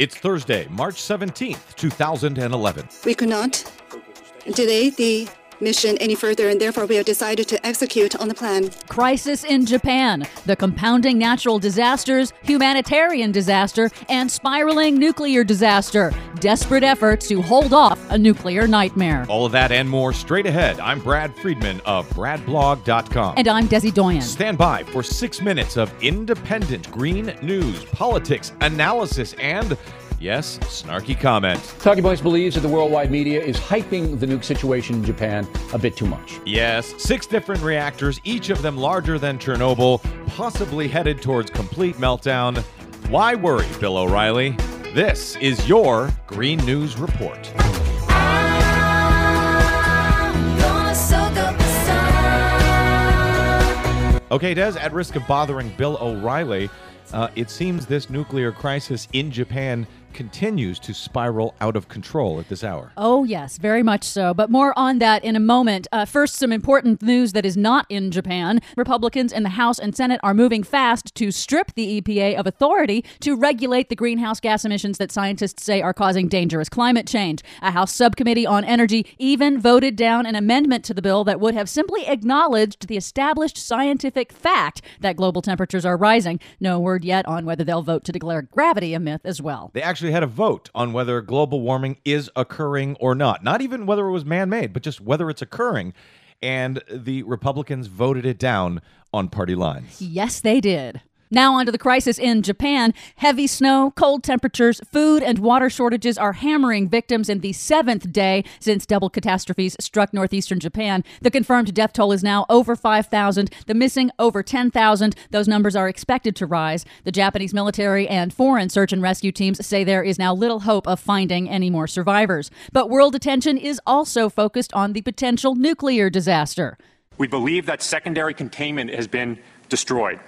It's Thursday, March 17th, 2011. We could not delay the mission any further, and therefore we have decided to execute on the plan. Crisis in Japan, the compounding natural disasters, humanitarian disaster, and spiraling nuclear disaster. Desperate efforts to hold off a nuclear nightmare. All of that and more straight ahead. I'm Brad Friedman of BradBlog.com. And I'm Desi Doyen. Stand by for six minutes of independent green news, politics, analysis, and Yes, snarky comment. Talking Points believes that the worldwide media is hyping the nuke situation in Japan a bit too much. Yes, six different reactors, each of them larger than Chernobyl, possibly headed towards complete meltdown. Why worry, Bill O'Reilly? This is your Green News Report. Okay, Des, at risk of bothering Bill O'Reilly, uh, it seems this nuclear crisis in Japan continues to spiral out of control at this hour. Oh, yes, very much so. But more on that in a moment. Uh, first, some important news that is not in Japan. Republicans in the House and Senate are moving fast to strip the EPA of authority to regulate the greenhouse gas emissions that scientists say are causing dangerous climate change. A House subcommittee on energy even voted down an amendment to the bill that would have simply acknowledged the established scientific fact that global temperatures are rising. No word yet on whether they'll vote to declare gravity a myth as well. They actually actually had a vote on whether global warming is occurring or not. Not even whether it was man made, but just whether it's occurring. And the Republicans voted it down on party lines. Yes, they did. Now, on to the crisis in Japan. Heavy snow, cold temperatures, food and water shortages are hammering victims in the seventh day since double catastrophes struck northeastern Japan. The confirmed death toll is now over 5,000, the missing over 10,000. Those numbers are expected to rise. The Japanese military and foreign search and rescue teams say there is now little hope of finding any more survivors. But world attention is also focused on the potential nuclear disaster. We believe that secondary containment has been destroyed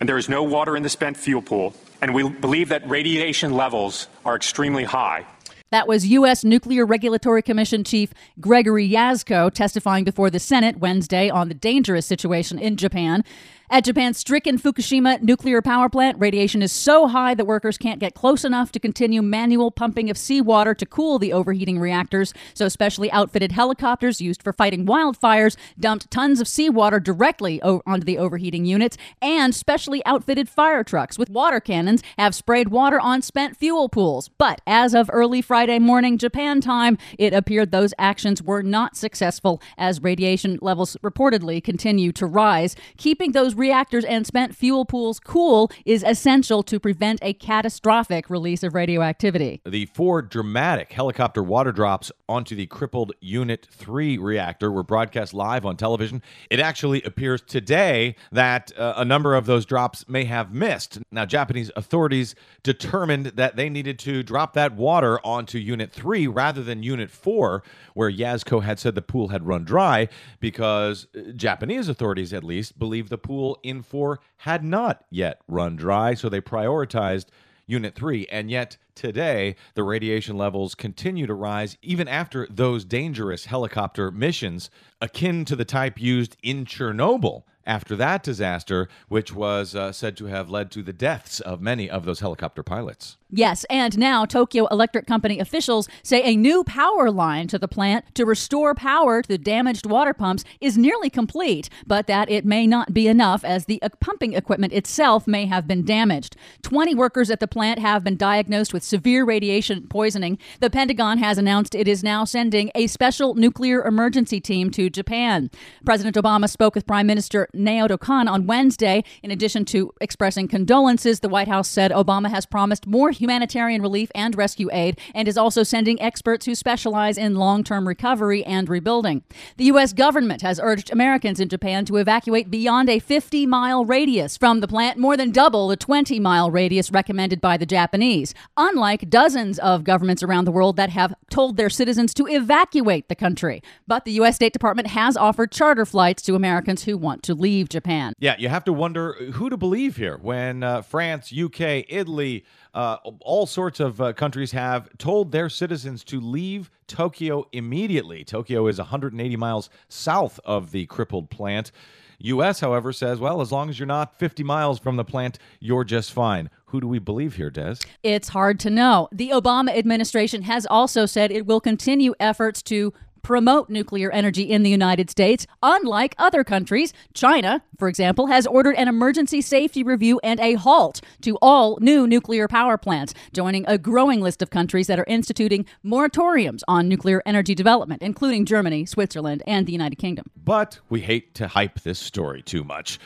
and there is no water in the spent fuel pool, and we believe that radiation levels are extremely high. That was U.S. Nuclear Regulatory Commission Chief Gregory Jaczko testifying before the Senate Wednesday on the dangerous situation in Japan. At Japan's stricken Fukushima nuclear power plant, radiation is so high that workers can't get close enough to continue manual pumping of seawater to cool the overheating reactors. So, specially outfitted helicopters used for fighting wildfires dumped tons of seawater directly o- onto the overheating units, and specially outfitted fire trucks with water cannons have sprayed water on spent fuel pools. But as of early Friday morning Japan time, it appeared those actions were not successful as radiation levels reportedly continue to rise, keeping those reactors and spent fuel pools cool is essential to prevent a catastrophic release of radioactivity. The four dramatic helicopter water drops onto the crippled Unit 3 reactor were broadcast live on television. It actually appears today that uh, a number of those drops may have missed. Now, Japanese authorities determined that they needed to drop that water onto Unit 3 rather than Unit 4, where Jaczko had said the pool had run dry, because uh, Japanese authorities, at least, believe the pool in 4 had not yet run dry, so they prioritized Unit 3. And yet, today, the radiation levels continue to rise even after those dangerous helicopter missions, akin to the type used in Chernobyl after that disaster, which was uh, said to have led to the deaths of many of those helicopter pilots. Yes, and now Tokyo Electric Company officials say a new power line to the plant to restore power to the damaged water pumps is nearly complete, but that it may not be enough as the uh, pumping equipment itself may have been damaged. 20 workers at the plant have been diagnosed with severe radiation poisoning. The Pentagon has announced it is now sending a special nuclear emergency team to Japan. President Obama spoke with Prime Minister Naoto Kan on Wednesday. In addition to expressing condolences, the White House said Obama has promised more humanitarian relief and rescue aid and is also sending experts who specialize in long term recovery and rebuilding. The U.S. government has urged Americans in Japan to evacuate beyond a 50 mile radius from the plant, more than double the 20 mile radius recommended by the Japanese, unlike dozens of governments around the world that have told their citizens to evacuate the country. But the U.S. State Department has offered charter flights to Americans who want to leave Japan. Yeah, you have to wonder who to believe here when uh, France, UK, Italy, uh, all sorts of uh, countries have told their citizens to leave Tokyo immediately. Tokyo is 180 miles south of the crippled plant. U.S., however, says, well, as long as you're not 50 miles from the plant, you're just fine. Who do we believe here, Des? It's hard to know. The Obama administration has also said it will continue efforts to promote nuclear energy in the United States, unlike other countries. China, for example, has ordered an emergency safety review and a halt to all new nuclear power plants, joining a growing list of countries that are instituting moratoriums on nuclear energy development, including Germany, Switzerland, and the United Kingdom. But we hate to hype this story too much.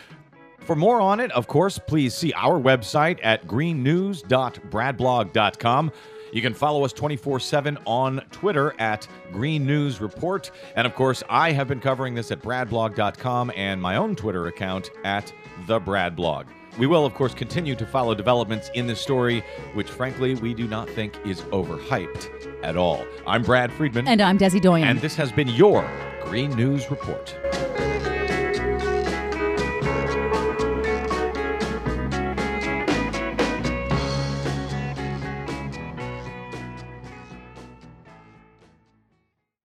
For more on it, of course, please see our website at greennews.bradblog.com. You can follow us 24 7 on Twitter at Green News Report. And of course, I have been covering this at bradblog.com and my own Twitter account at The Bradblog. We will, of course, continue to follow developments in this story, which frankly we do not think is overhyped at all. I'm Brad Friedman. And I'm Desi Doyen. And this has been your Green News Report.